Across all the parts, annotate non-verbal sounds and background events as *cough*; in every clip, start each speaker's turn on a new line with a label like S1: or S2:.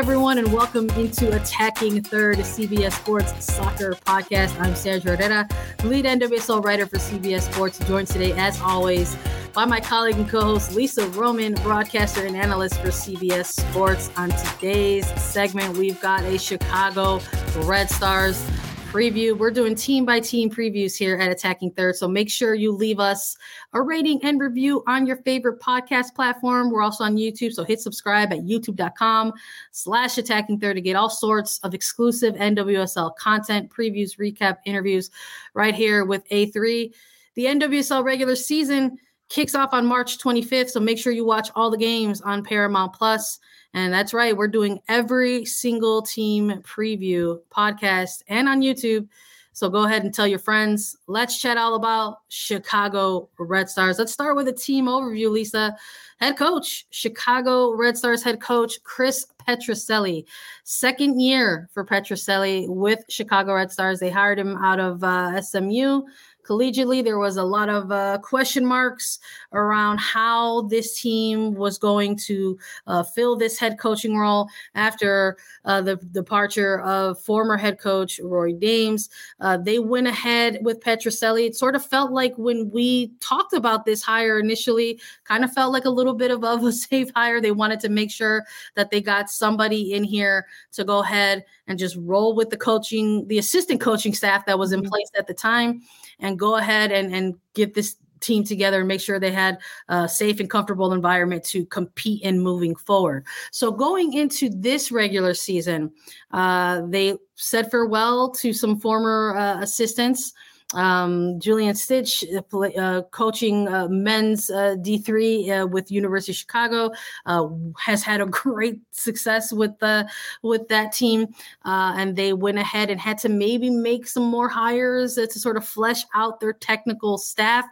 S1: Everyone, and welcome into Attacking Third, CBS Sports Soccer Podcast. I'm Sergio Herrera, lead NWSL writer for CBS Sports, joined today, as always, by my colleague and co-host Lisa Roman, broadcaster and analyst for CBS Sports. On today's segment, we've got a Chicago Red Stars preview. We're doing team by team previews here at Attacking Third. So make sure you leave us a rating and review on your favorite podcast platform. We're also on YouTube. So hit subscribe at youtube.com slash attacking third to get all sorts of exclusive NWSL content, previews, recap, interviews right here with A3. The NWSL regular season kicks off on March 25th. So make sure you watch all the games on Paramount Plus. And that's right, we're doing every single team preview podcast and on YouTube. So go ahead and tell your friends. Let's chat all about Chicago Red Stars. Let's start with a team overview, Lisa. Head coach, Chicago Red Stars head coach Chris Petrucelli. Second year for Petrucelli with Chicago Red Stars. They hired him out of uh, SMU collegiately, there was a lot of uh, question marks around how this team was going to uh, fill this head coaching role after uh, the departure of former head coach Rory Dames. Uh, they went ahead with Petrucelli. It sort of felt like when we talked about this hire initially, kind of felt like a little bit of, of a *laughs* safe hire. They wanted to make sure that they got somebody in here to go ahead and just roll with the coaching, the assistant coaching staff that was in mm-hmm. place at the time and go ahead and, and get this team together and make sure they had a safe and comfortable environment to compete in moving forward. So going into this regular season, uh, they said farewell to some former uh, assistants um, Julianne Sitch uh, uh, coaching uh, men's uh, D3 uh, with University of Chicago uh, has had a *laughs* great success with the with that team, and they went ahead and had to maybe make some more hires to sort of flesh out their technical staff.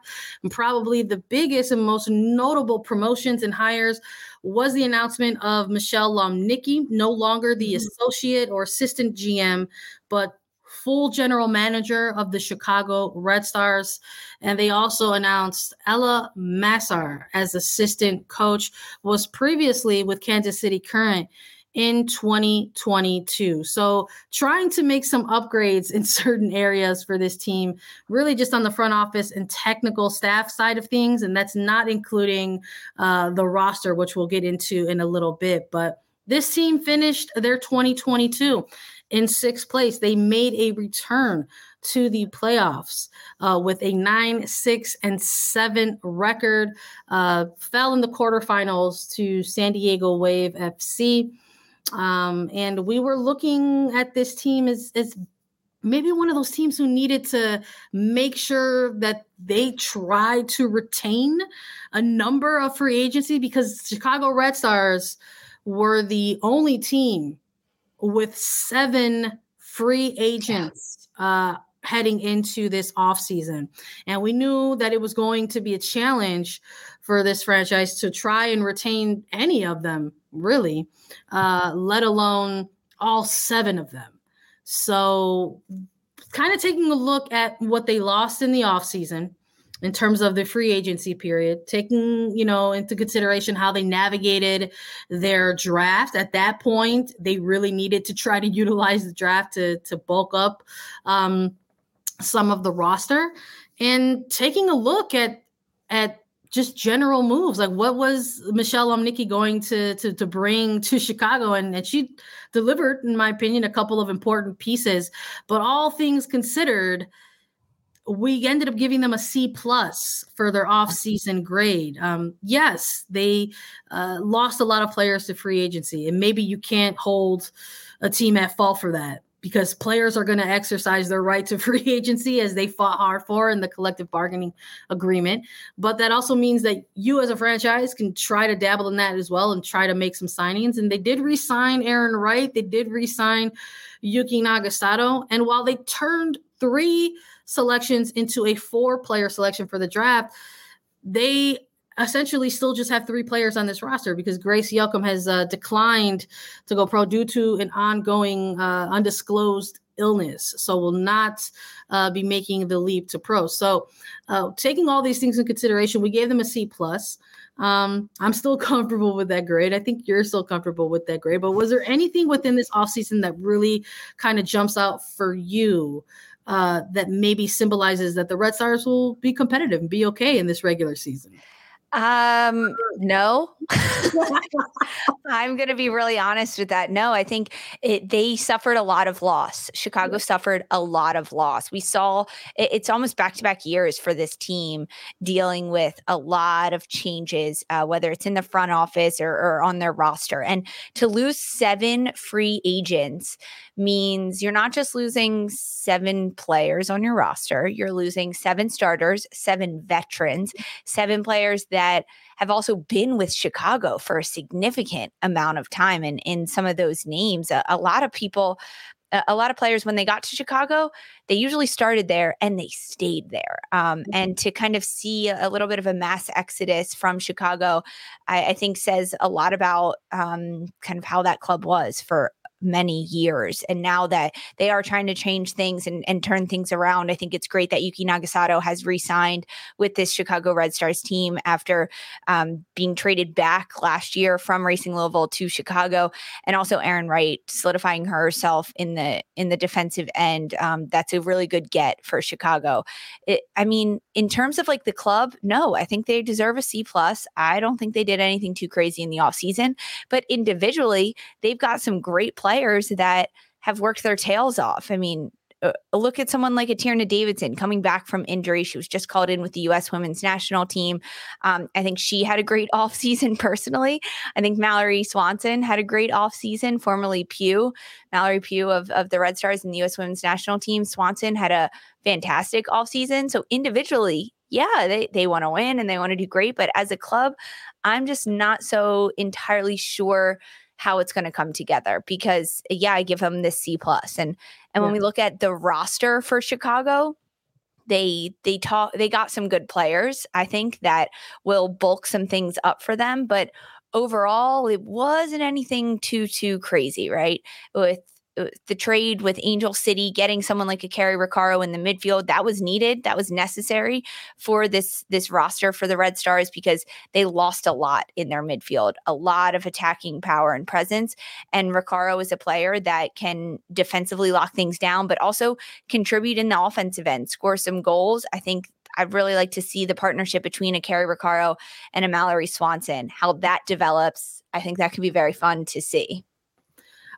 S1: And probably the biggest and most notable promotions and hires was the announcement of Michelle Lomnicki, no longer the mm-hmm. associate or assistant GM, but full general manager of the Chicago Red Stars. And they also announced Ella Masar as assistant coach, was previously with Kansas City Current in 2022. So, trying to make some upgrades in *laughs* certain areas for this team, really just on the front office and technical staff side of things. And that's not including uh, the roster, which we'll get into in a little bit. But this team finished their 2022 in sixth place. They made a return to the playoffs uh, with a nine, six, and seven record. Uh, fell in the quarterfinals to San Diego Wave FC. Um, and we were looking at this team as, as maybe one of those teams who needed to make sure that they tried to retain a number of free agency because Chicago Red Stars were the only team with seven free agents uh, heading into this offseason. And we knew that it was going to be a challenge for this franchise to try and retain any of them, really, uh, let alone all seven of them. So, kind of taking a look at what they lost in the offseason in terms of the free agency period, taking, you know, into consideration how they navigated their draft. At that point, they really needed to try to *laughs* utilize the draft to to bulk up um, some of the roster and taking a look at at just general moves. Like what was michelle Lomnicki going to, to to bring to chicago? And, and she delivered in my opinion a couple of important pieces. But all things considered we ended up giving them a c plus for their off-season grade um, yes they uh, lost a lot of players to free agency and maybe you can't hold a team at fault for that because players are going to exercise their right to *laughs* free agency as they fought hard for in the collective bargaining agreement. But that also means that you, as a franchise, can try to dabble in that as well and try to make some signings. And they did resign Arin Wright, they did resign Yuki Nagasato. And while they turned three selections into a four player selection for the draft, they essentially still just have three players on this roster because Grace Yoakum has uh, declined to go pro due to an ongoing uh, undisclosed illness. So will not uh, be making the leap to pro. So uh, taking all these things in consideration, we gave them a C plus. Um, I'm still *laughs* comfortable with that grade. I think you're still comfortable with that grade. But was there anything within this offseason that really kind of jumps out for you? Uh, that maybe symbolizes that the Red Stars will be competitive and be okay in this regular season.
S2: Um, no. *laughs* I'm going to be really honest with that. No, I think it, they suffered a lot of loss. Chicago suffered a lot of loss. We saw it, it's almost back to back years for this team dealing with a lot of changes, uh, whether it's in the front office or, or on their roster. And to lose seven free agents means you're not just losing seven players on your roster, you're losing seven starters, seven veterans, seven players that have also been with Chicago for a significant amount of time. And in some of those names, a, a lot of people, a lot of players when they got to chicago they usually started there and they stayed there um, mm-hmm. and to kind of see a little bit of a mass exodus from chicago i, I think says a lot about um, kind of how that club was for many years. And now that they are trying to change things and, and turn things around, I think it's great that Yuki Nagasato has re signed with this Chicago Red Stars team after um, being traded back last year from Racing Louisville to Chicago. And also Arin Wright solidifying herself in the in the defensive end. Um, that's a really good get for Chicago. It, I mean, in terms of like the club, no, I think they deserve a C plus. I don't think they did anything too crazy in the offseason, but individually, they've got some great players players that have worked their tails off. I mean, uh, look at someone like a Tierna Davidson coming back from injury. She was just called in with the U.S. women's national team. Um, I think she had a great *laughs* offseason personally. I think Mallory Swanson had a great offseason, formerly Pugh. Mallory Pugh of, of the Red Stars and the U.S. women's national team. Swanson had a fantastic offseason. So individually, yeah, they, they want to win and they want to do great. But as a club, I'm just not so entirely sure – how it's going to come together because yeah, I give them this C plus. And and yeah. when we look at the roster for Chicago, they they talk they got some good players, I think that will bulk some things up for them, but overall it wasn't anything too too crazy, right? With Uh, the trade with Angel City, getting someone like a Cari Roccaro in the midfield, that was needed. That was necessary for this this roster for the Red Stars because they lost a lot in their midfield, a lot of attacking power and presence. And Roccaro is a player that can defensively lock things down, but also contribute in the offensive end, score some goals. I think I'd really like to see the partnership between a Cari Roccaro and a Mallory Swanson, how that develops. I think that could be very fun to see.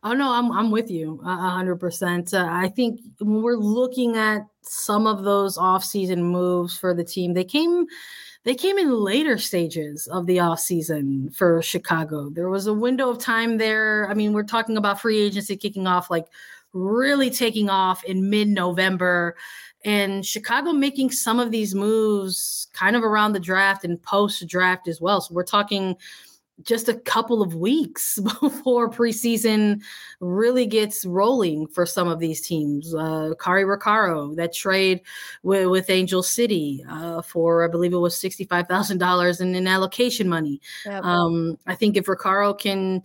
S1: Oh no, I'm I'm with you a hundred percent. Uh, I think when we're looking at some of those off-season moves for the team, they came they came in later stages of the off season for Chicago. There was a window of time there. I mean, we're talking about free agency kicking off, like really taking off in mid November, and Chicago making some of these moves kind of around the draft and post draft as well. So we're talking just a couple of weeks *laughs* before preseason really gets rolling for some of these teams. Uh, Cari Roccaro, that trade with, with Angel City uh, for, I believe it was $65,000 in, in allocation money. Yep. Um, I think if Roccaro can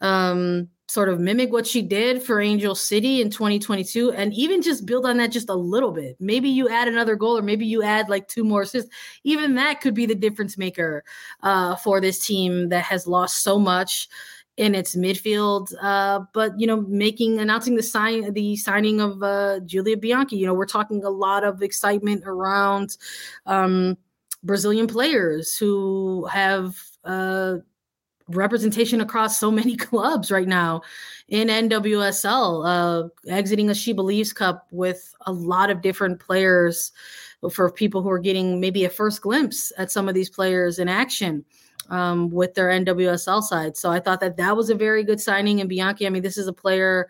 S1: um, sort of mimic what she did for Angel City in 2022 and even just build on that just a little bit. Maybe you add another goal or maybe you add like two more assists. Even that could be the difference maker uh, for this team that has lost so much in its midfield. Uh, but you know, making announcing the sign the signing of uh, Julia Bianchi. You know, we're talking a lot of excitement around um, Brazilian players who have uh, representation across so many *laughs* clubs right now in NWSL, uh, exiting a SheBelieves Cup with a lot of different players for people who are getting maybe a first glimpse at some of these players in action. Um, with their NWSL side. So I thought that that was a very good signing. And Bianchi, I mean, this is a player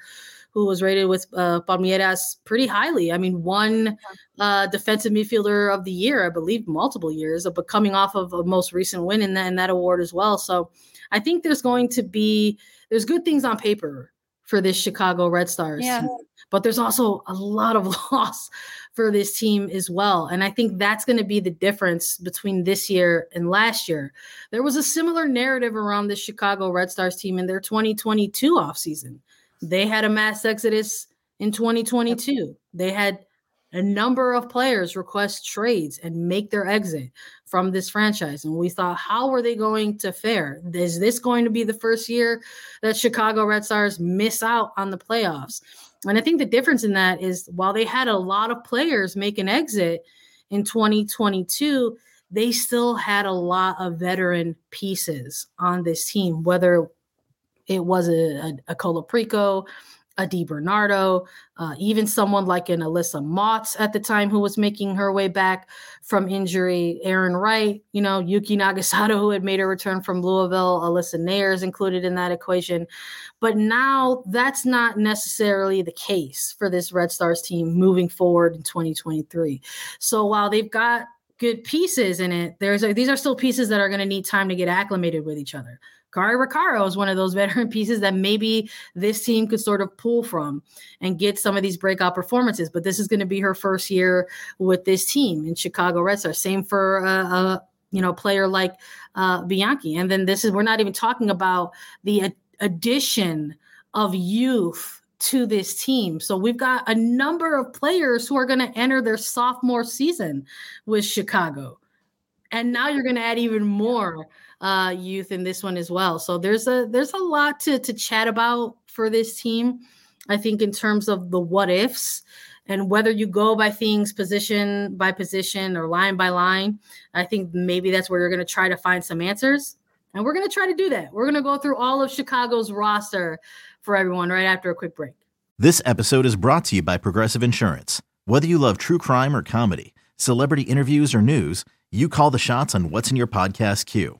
S1: who was rated with uh, Palmeiras pretty highly. I mean, one uh, defensive midfielder of the year, I believe, multiple years, but coming off of a most recent win in that, in that award as well. So I think there's going to be there's good things on paper for this Chicago Red Stars. Yeah. But there's also a lot of *laughs* loss for this team as well. And I think that's going to be the difference between this year and last year. There was a similar narrative around the Chicago Red Stars team in their 2022 offseason. They had a mass exodus in 2022. They had a number of players request trades and make their exit from this franchise. And we thought, how are they going to fare? Is this going to be the first year that Chicago Red Stars miss out on the playoffs? And I think the difference in that is while they had a lot of players make an exit in 2022, they still had a lot of veteran pieces on this team, whether it was a, a, a Colaprico, a DiBernardo, uh, even someone like an Alyssa Mautz at the time who was making her way back from injury, Arin Wright, you know, Yuki Nagasato, who had made a return from Louisville, Alyssa Naeher is included in that equation. But now that's not necessarily the case for this Red Stars team moving forward in 2023. So while they've got good pieces in it, there's a, these are still pieces that are going to need time to get acclimated with each other. Cari Roccaro is one of those *laughs* veteran pieces that maybe this team could sort of pull from and get some of these breakout performances. But this is going to be her first year with this team in Chicago Red Stars. Same for a, uh, uh, you know player like uh, Bianchi. And then this is we're not even talking about the ad- addition of youth to this team. So we've got a number of players who are going to enter their sophomore season with Chicago. And now you're going to add even more uh, youth in this one as well. So there's a there's a lot to to chat about for this team. I think in terms of the what ifs and whether you go by things position by position or line by line, I think maybe that's where you're going to try to find some answers. And we're going to try to do that. We're going to go through all of Chicago's roster for everyone right after a quick break.
S3: This episode is brought to you by Progressive Insurance. Whether you love true crime or comedy, celebrity interviews or news, you call the shots on what's in your podcast queue.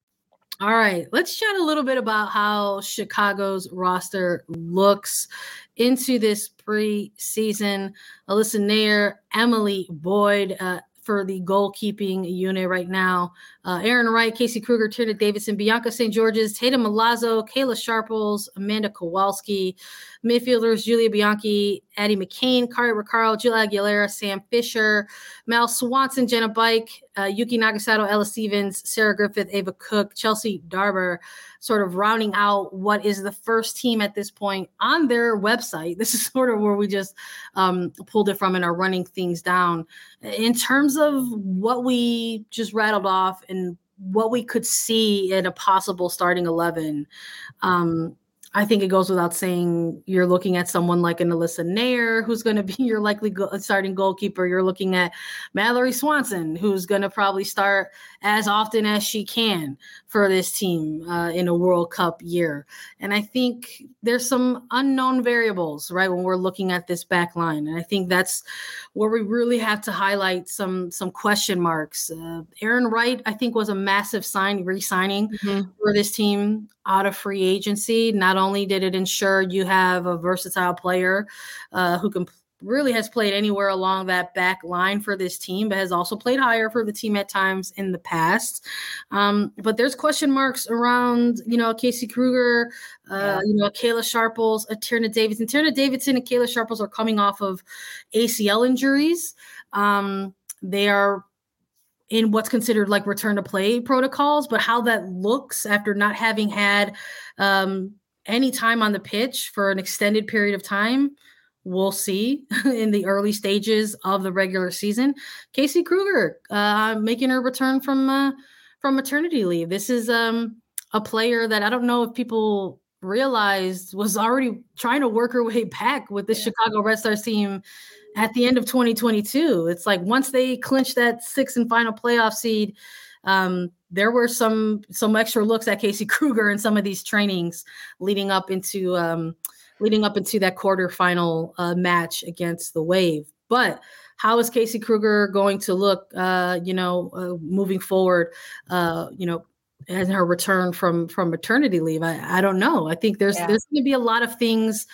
S1: All right, let's chat a little bit about how Chicago's roster looks into this preseason. Alyssa Naeher, Emily Boyd, uh, for the goalkeeping unit right now. Uh, Arin Wright, Casey Krueger, Tierna Davidson, Bianca St. Georges, Tatum Milazzo, Kayla Sharples, Amanda Kowalski, midfielders Julia Bianchi, Addie McCain, Cari Roccaro, Jill Aguilera, Sam Fisher, Mel Swanson, Jenna Bike, uh, Yuki Nagasato, Ella Stevens, Sarah Griffith, Ava Cook, Chelsea Darber, sort of rounding out what is the first team at this point on their website. *laughs* This is sort of where we just um, pulled it from and are running things down. In terms of what we just rattled off and what we could see in a possible starting 11, um, I think it goes without saying you're looking at someone like an Alyssa Naeher, who's going to be *laughs* your likely go- starting goalkeeper. You're looking at Mallory Swanson, who's going to probably start as often as she can for this team uh, in a World Cup year. And I think there's some unknown variables, right, when we're looking at this back line. And I think that's where we really have to highlight some some question marks. Uh, Arin Wright, I think, was a massive sign, re-signing mm-hmm. for this team out of free agency. Not only did it ensure you have a versatile player uh, who can really has played anywhere along that back line for this team, but has also played higher for the team at times in the past. Um, but there's question marks around, you know, Casey Krueger, uh, yeah. you know, Kayla Sharples, Tierna Davidson. Tierna Davidson and Kayla Sharples are coming off of ACL injuries. Um, they are in what's considered like return to play protocols, but how that looks after not having had um, any time on the pitch for an extended period of time, we'll see *laughs* in the early stages of the regular season. Casey Krueger uh, making her return from uh, from maternity leave. This is um, a player that I don't know if people realized was already trying to work her way back with the yeah. Chicago Red Stars team at the end of 2022. It's like once they clinched that sixth and final playoff seed, um, there were some some extra looks at Casey *laughs* Krueger in some of these trainings leading up into um, leading up into that quarterfinal uh, match against the Wave. But how is Casey Krueger going to look? Uh, you know, uh, moving forward. Uh, you know, as her return from from maternity leave. I, I don't know. I think there's yeah. there's going to be a lot of things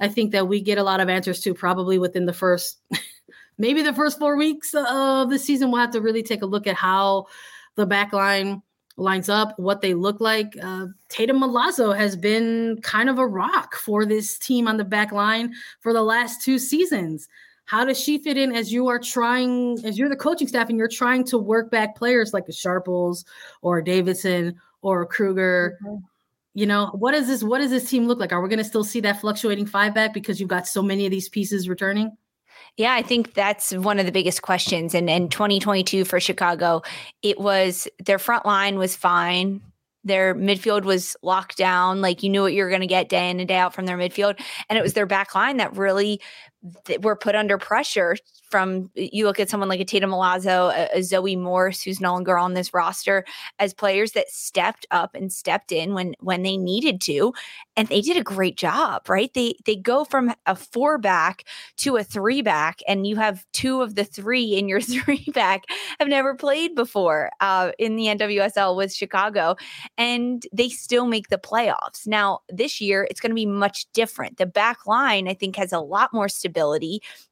S1: I think that we get a lot of answers to probably within the first, *laughs* maybe the first four weeks of the season. We'll have to really take a look at how the back line lines up, what they look like. Uh, Tatum Milazzo has been kind of a rock for this team on the back line for the last two seasons. How does she fit in as you are trying, as you're the coaching staff and you're trying to work back players like a Sharples or Davidson or Krueger? Mm-hmm you know what does this what does this team look like are we going to still see that fluctuating five back because you've got so many of these pieces returning
S2: yeah, I think that's one of the biggest questions. And in 2022 for Chicago, it was their front line was fine. Their midfield was locked down. Like you knew what you were going to get day in and day out from their midfield. And it was their back line that really that were put under pressure from you look at someone like a Tatum Milazzo, a, a, Zoe Morse, who's no longer on this roster, as players that stepped up and stepped in when when they needed to, and they did a great job, right? They they go from a four back to a three back, and you have two of the three in your *laughs* three back have never played before uh, in the NWSL with Chicago, and they still make the playoffs. Now this year it's going to be much different. The back line I think has a lot more stability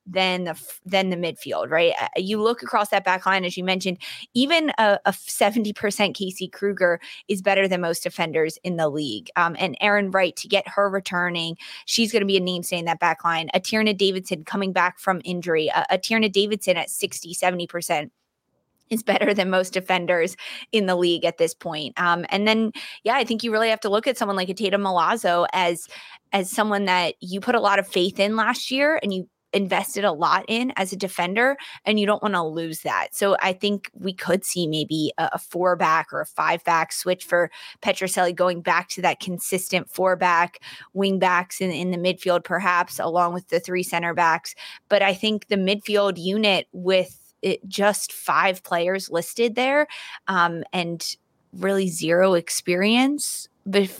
S2: than the than the midfield, right? You look across that back line, as you mentioned, even a, a 70% Casey Krueger is better than most defenders in the league. Um, and Arin Wright to get her returning, she's going to be a name stay in that back line. A Tierna Davidson coming back from injury, a, a Tierna Davidson at 60, 70% is better than most defenders in the league at this point. Um, and then, yeah, I think you really have to look at someone like a Tatum Milazzo as as someone that you put a lot of faith in last year, and you invested a lot in as a defender and you don't want to lose that. So I think we could see maybe a, a four back or a five back switch for Petrucelli going back to that consistent four back wing backs in, in the midfield, perhaps along with the three center backs. But I think the midfield unit with it, just five players listed there um, and really zero experience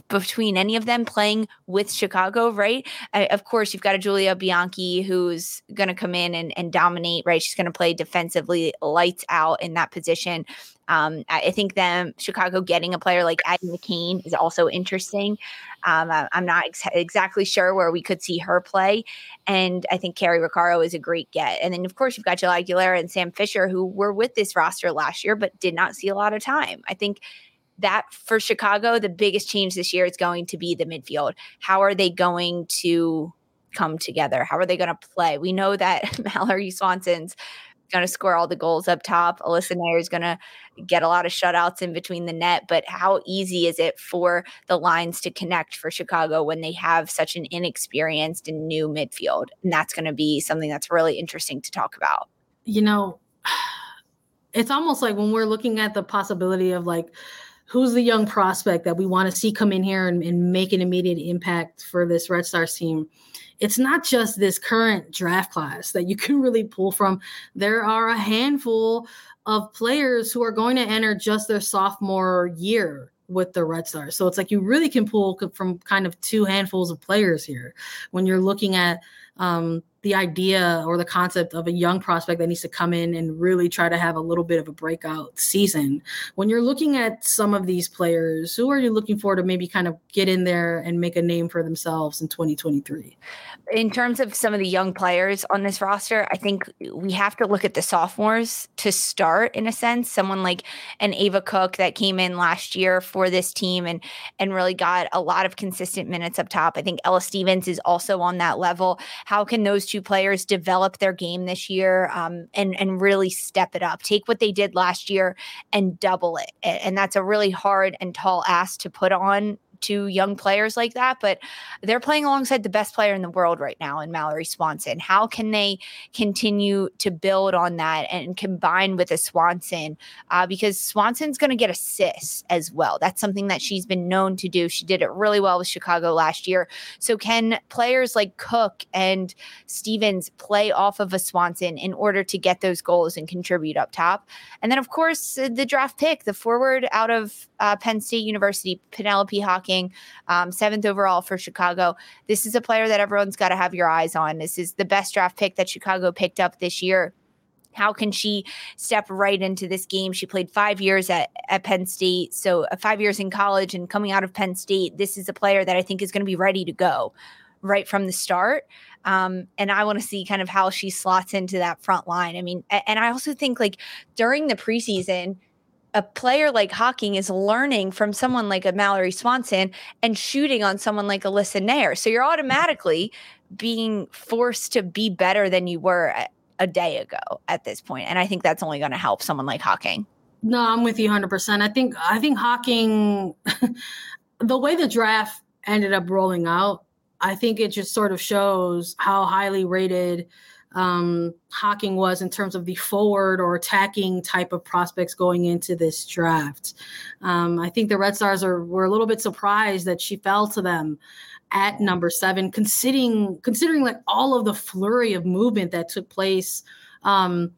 S2: between any of them playing with Chicago, right? I, of course, you've got a Julia Bianchi who's going to come in and, and dominate, right? She's going to play defensively, lights out in that position. Um, I, think them Chicago getting a player like Addie McCain is also interesting. Um, I, am not ex- exactly sure where we could see her play, and I think Cari Roccaro is a great get. And then of course you've got Jill Aguilera and Sam Fisher who were with this roster last year but did not see a lot of time. I think that for Chicago, the biggest change this year is going to be the midfield. How are they going to come together? How are they going to play? We know that *laughs* Mallory Swanson's going to score all the goals up top. Alyssa Naeher is going to get a lot of shutouts in between the net. But how easy is it for the lines to connect for Chicago when they have such an inexperienced and new midfield? And that's going to be something that's really interesting to talk about.
S1: You know, *sighs* it's almost like when we're looking at the possibility of like, who's the young prospect that we want to see come in here and, and, make an immediate impact for this Red Stars team? It's not just this current draft class that you *laughs* can really pull from. There are a handful of players who are going to enter just their sophomore year with the Red Stars. So it's like you really can pull from kind of two handfuls of players here when you're looking at um, the idea or the concept of a young prospect that needs to come in and really try to have a little bit of a breakout season. When you're looking at some of these players, who are you looking for to maybe kind of get in there and make a name for themselves in 2023?
S2: In terms of some of the young players on this roster, I think we have to look at the sophomores to start in a sense. Someone like an Ava Cook that came in last year for this team and and really got a lot of consistent minutes up top. I think Ella Stevens is also on that level. How can those two players develop their game this year um, and and really step it up. Take what they did last year and double it. And that's a really hard and tall ask to put on to young players like that, but they're playing alongside the best player in the world right now in Mallory Swanson. How can they continue to build on that and combine with a Swanson? Uh, because Swanson's going to get assists as well. That's something that she's been known to do. She did it really well with Chicago last year. So can players like Cook and Stevens play off of a Swanson in order to get those goals and contribute up top? And then, of course, the draft pick, the forward out of uh, Penn State University, Penelope Um, seventh overall for Chicago. This is a player that everyone's got to have your eyes on. This is the best draft pick that Chicago picked up this year. How can she step right into this game? She played five years at, at Penn State, so uh, five years in college and coming out of Penn State. This is a player that I think is going to be ready to go right from the start. Um, and I want to see kind of how she slots into that front line. I mean, and I also think like during the preseason, a player like Hocking is learning from someone like a Mallory Swanson and shooting on someone like Alyssa Naeher. So you're automatically being forced to be better than you were a, day ago at this point. And I think that's only going to help someone like Hocking.
S1: No, I'm with you 100%. I think I think Hocking *laughs* the way the draft ended up rolling out, I think it just sort of shows how highly rated um, Hocking was in terms of the forward or attacking type of prospects going into this draft. Um, I think the Red Stars are were a little bit surprised that she fell to them at number seven, considering considering like all of the flurry of movement that took place um,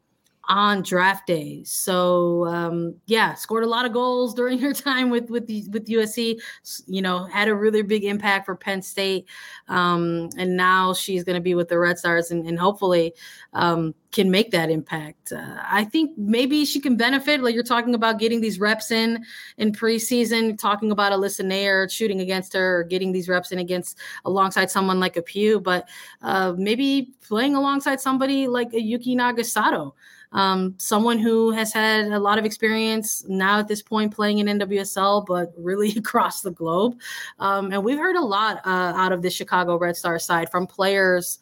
S1: on draft days. So um, yeah, scored a lot of goals during her time with with the, with USC. You know, had a really big impact for Penn State, um, and now she's going to be with the Red Stars, and, and hopefully um, can make that impact. Uh, I think maybe she can benefit. Like you're talking about getting these reps in in preseason, talking about Alyssa Naeher shooting against her, or getting these reps in against alongside someone like a Pugh, but uh, maybe playing alongside somebody like a Yuki Nagasato um, someone who has had a lot of experience now at this point playing in NWSL, but really *laughs* across the globe. Um, and we've heard a lot uh, out of the Chicago Red Star side from players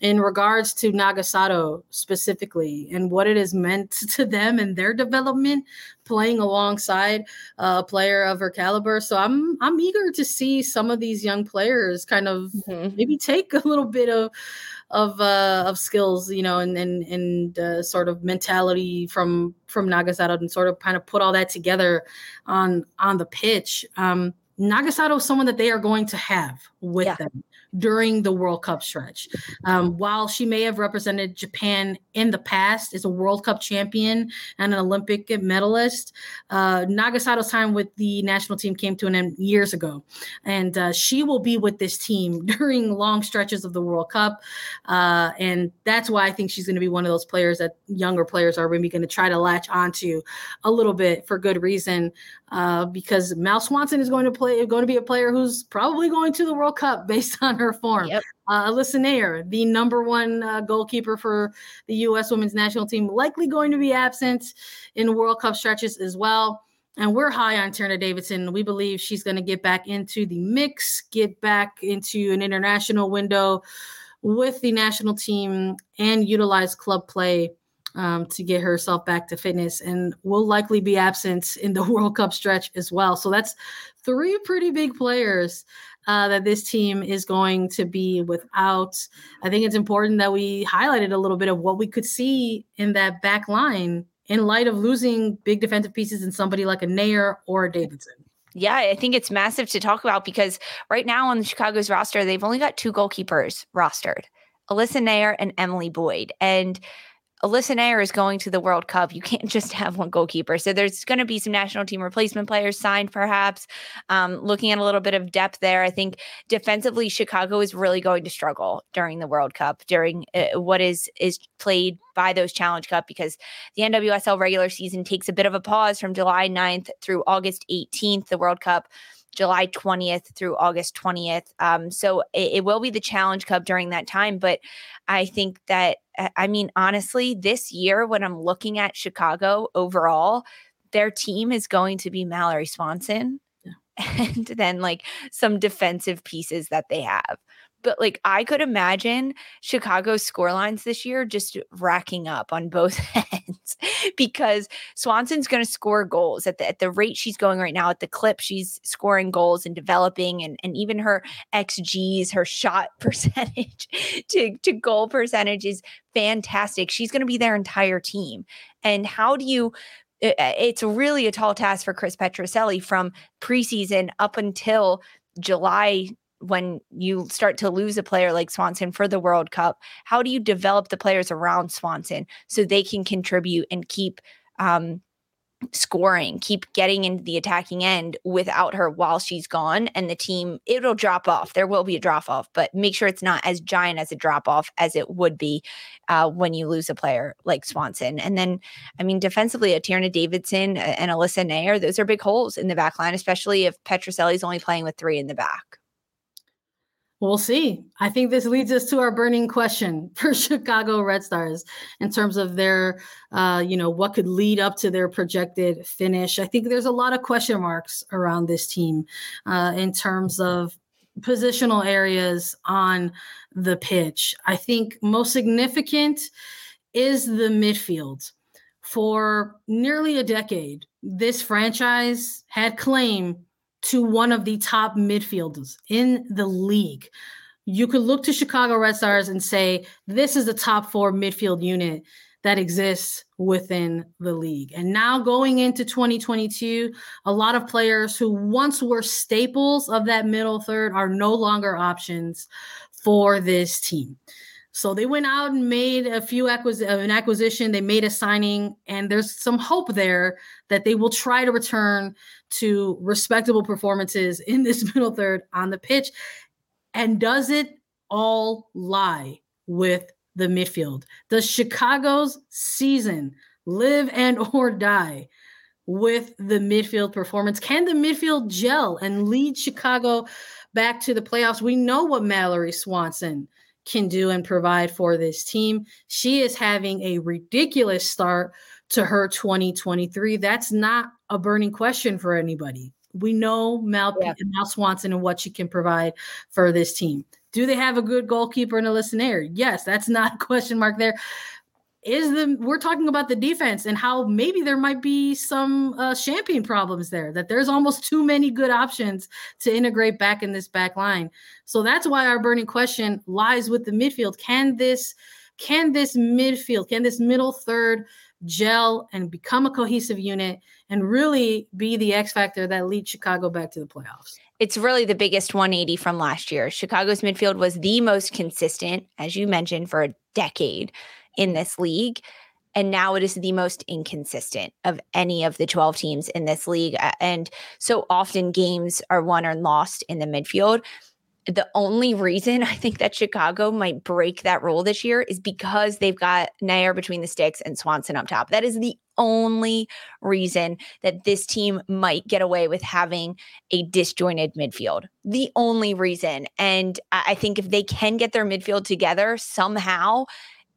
S1: in regards to Nagasato specifically and what it has meant *laughs* to them and their development playing alongside a player of her caliber. So I'm I'm eager to see some of these young players kind of mm-hmm. maybe take a little bit of of uh, of skills, you know, and and and uh, sort of mentality from from Nagasato, and sort of kind of put all that together on on the pitch. Um, Nagasato is someone that they are going to have with yeah. them during the World Cup stretch. Um, while she may have represented Japan in the past, as a World Cup champion and an Olympic medalist, uh, Nagasato's time with the national team came to an end years ago, and uh, she will be with this team *laughs* during long stretches of the World Cup, uh, and that's why I think she's going to be one of those players that younger players are maybe going to try to latch onto a little bit for good reason uh, because Mal Swanson is going to play, going to be a player who's probably going to the World Cup *laughs* based on her form. Yep. Uh, Alyssa Naeher, the number one uh, goalkeeper for the U.S. women's national team, likely going to be absent in World Cup stretches as well. And we're high on Tierna Davidson. We believe she's going to get back into the mix, get back into an international window with the national team, and utilize club play um, to get herself back to fitness and will likely be absent in the *laughs* World Cup stretch as well. So that's three pretty big players uh, that this team is going to be without. I think it's important that we highlighted a little bit of what we could see in that back line in light of losing big defensive pieces in somebody like a Naeher or a Davidson.
S2: Yeah, I think it's massive to talk about because right now on the Chicago's roster, they've only got two goalkeepers rostered. Alyssa Naeher and Emily Boyd. And Alyssa Naeher is going to the World Cup. You can't *laughs* just have one goalkeeper. So there's going to be some national team replacement players signed, perhaps. Um, looking at a little bit of depth there, I think defensively, Chicago is really going to struggle during the World Cup, during uh, what is is played by those Challenge Cup, because the NWSL regular season takes a bit of a pause from July 9th through August 18th. The World Cup July 20th through August 20th. Um, so it, it, will be the Challenge Cup during that time. But I think that, I mean, honestly, this year, when I'm looking at Chicago overall, their team is going to be Mallory Swanson *laughs* and then like some defensive pieces that they have but like I could imagine Chicago's score lines this year just racking up on both *laughs* ends because Swanson's going to score goals at the at the rate she's going right now at the clip she's scoring goals and developing and and even her xGs her shot *laughs* percentage to to goal percentage is fantastic. She's going to be their entire team. And how do you it's really a tall task for Chris Petrucelli from preseason up until July when you start to lose a player like Swanson for the World Cup, how do you develop the players around Swanson so they can contribute and keep um, scoring, keep getting into the attacking end without her while she's gone? And the team, it'll drop off. There will be a drop off, but make sure it's not as giant as a drop off as it would be uh, when you lose a player like Swanson. And then, I mean, defensively, a Tierna Davidson and Alyssa Naeher, those are big holes in the back line, especially if Petrucelli's only playing with three in the back.
S1: We'll see. I think this leads us to our burning question *laughs* for Chicago Red Stars in terms of their, uh, you know, what could lead up to their projected finish. I think there's a lot of question marks around this team uh, in terms of positional areas on the pitch. I think most significant is the midfield. For nearly a decade, this franchise had claim to one of the top midfielders in the league. You could look to Chicago Red Stars and say, this is the top four midfield unit that exists within the league. And now going into 2022, a lot of players who once were staples of that middle third are no longer options for this team. So they went out and made a few acquis- uh, an acquisition. They made a signing, and there's some hope there that they will try to return to respectable performances in this *laughs* middle third on the pitch. And does it all lie with the midfield? Does Chicago's season live and *laughs* or die with the midfield performance? Can the midfield gel and lead Chicago back to the playoffs? We know what Mallory Swanson can do and provide for this team. She is having a ridiculous start to her 2023. That's not a burning question for anybody. We know Mal, yeah. Mal Swanson and what she can provide for this team. Do they have a good goalkeeper and Alyssa Naeher? Yes, that's *laughs* not a question mark there is the we're talking about the defense and how maybe there might be some uh, champagne problems there that there's almost too many good options to integrate back in this back line so that's why our burning question lies with the midfield can this can this midfield can this middle third gel and become a cohesive unit and really be the X factor that leads Chicago back to the playoffs?
S2: It's really the biggest 180 from last year. Chicago's midfield was the most consistent, as you mentioned, for a decade in this league. And now it is the most inconsistent of any of the 12 teams in this league. And so often games are won or lost in the midfield the only reason *laughs* I think that Chicago might break that rule this year is because they've got Naeher between the sticks and Swanson up top. That is the only reason that this team might get away with having a disjointed midfield. The only reason. And I think if they can get their midfield together somehow,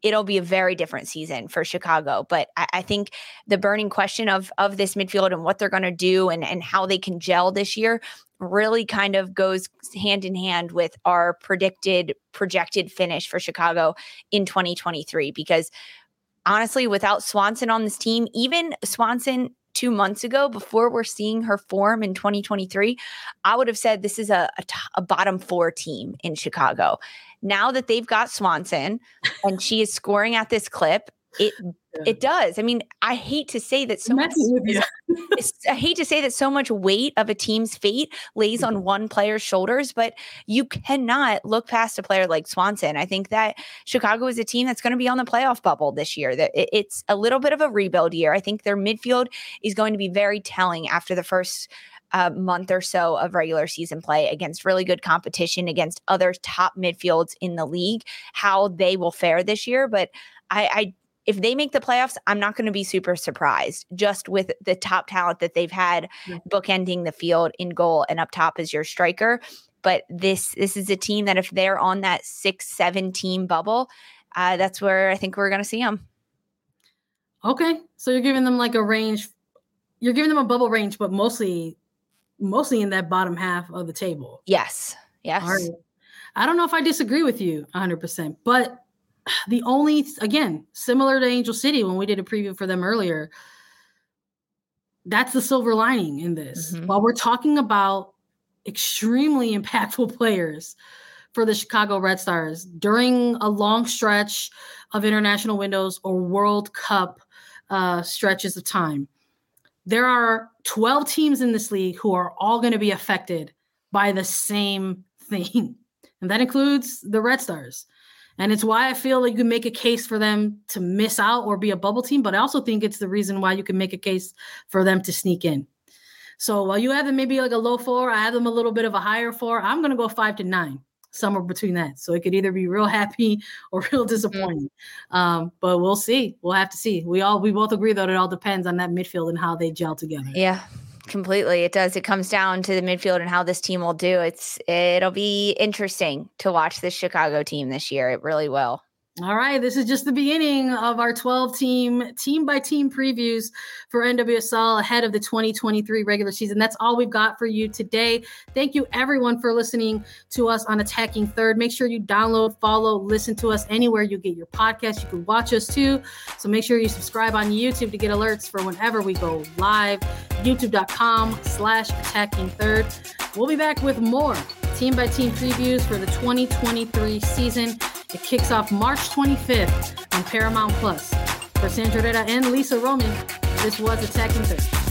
S2: it'll be a very different season for Chicago. But I, I, think the burning question of of this midfield and what they're going to do and and how they can gel this year really kind of goes hand in hand with our predicted projected finish for Chicago in 2023 because honestly without Swanson on this team even Swanson 2 months ago before we're seeing her form in 2023 I would have said this is a, a, t- a bottom 4 team in Chicago. Now that they've got Swanson and she is scoring at this clip it yeah. it does. I mean, I hate to say that so much. *laughs* I hate to say that so much weight of a team's fate lays on one player's shoulders, but you cannot look past a player like Swanson. I think that Chicago is a team that's going to be on the playoff bubble this year. That it's a little bit of a rebuild year. I think their midfield is going to be very telling after the first uh, month or so of regular season play against really good competition against other top midfields in the league, how they will fare this year. But I, I if they make the playoffs, I'm not going to be super surprised just with the top talent that they've had bookending the field in goal and up top as your striker. But this this is a team that if they're on that six seven team bubble, uh, that's where I think we're going to see them.
S1: Okay, so you're giving them like a range. You're giving them a bubble range, but mostly, mostly in that bottom half of the table.
S2: Yes. Yes.
S1: I don't know if I disagree with you 100, percent but the only again similar to Angel City when we did a preview for them earlier. That's the silver lining in this. Mm-hmm. While we're talking about extremely *laughs* impactful players for the Chicago Red Stars during a long stretch of international windows or World Cup uh, stretches of time, there are 12 teams in this league who are all going to be affected by the same thing. *laughs* And that includes the Red Stars. And it's why I feel like you can make a case for them to miss out or be a bubble team, but I also think it's the reason why you can make a case for them to sneak in. So while you have them maybe like a low four, I have them a little bit of a higher four. I'm going to go five to nine, somewhere between that. So it could either be real *laughs* happy or real disappointing. Mm-hmm. Um, but we'll see. We'll have to see. We all we both agree that it all depends on that midfield and how they gel together.
S2: Yeah, completely. It does. It comes down to the midfield and how this team will do. It's it'll be interesting to watch this Chicago team this year. It really will.
S1: All right, this is just the beginning of our 12 team, team by team previews for NWSL ahead of the 2023 regular season. That's all we've got for you today. Thank you, everyone, for listening to us on Attacking Third. Make sure you download, follow, listen to us anywhere you get your podcast. You can watch us too. So make sure you subscribe on YouTube to get alerts for whenever we go live. YouTube.com slash Attacking Third. We'll be back with more team by team previews for the 2023 season. It kicks off March 25th on Paramount Plus. For Sandra Herrera and Lisa Roman, this was Attacking Third.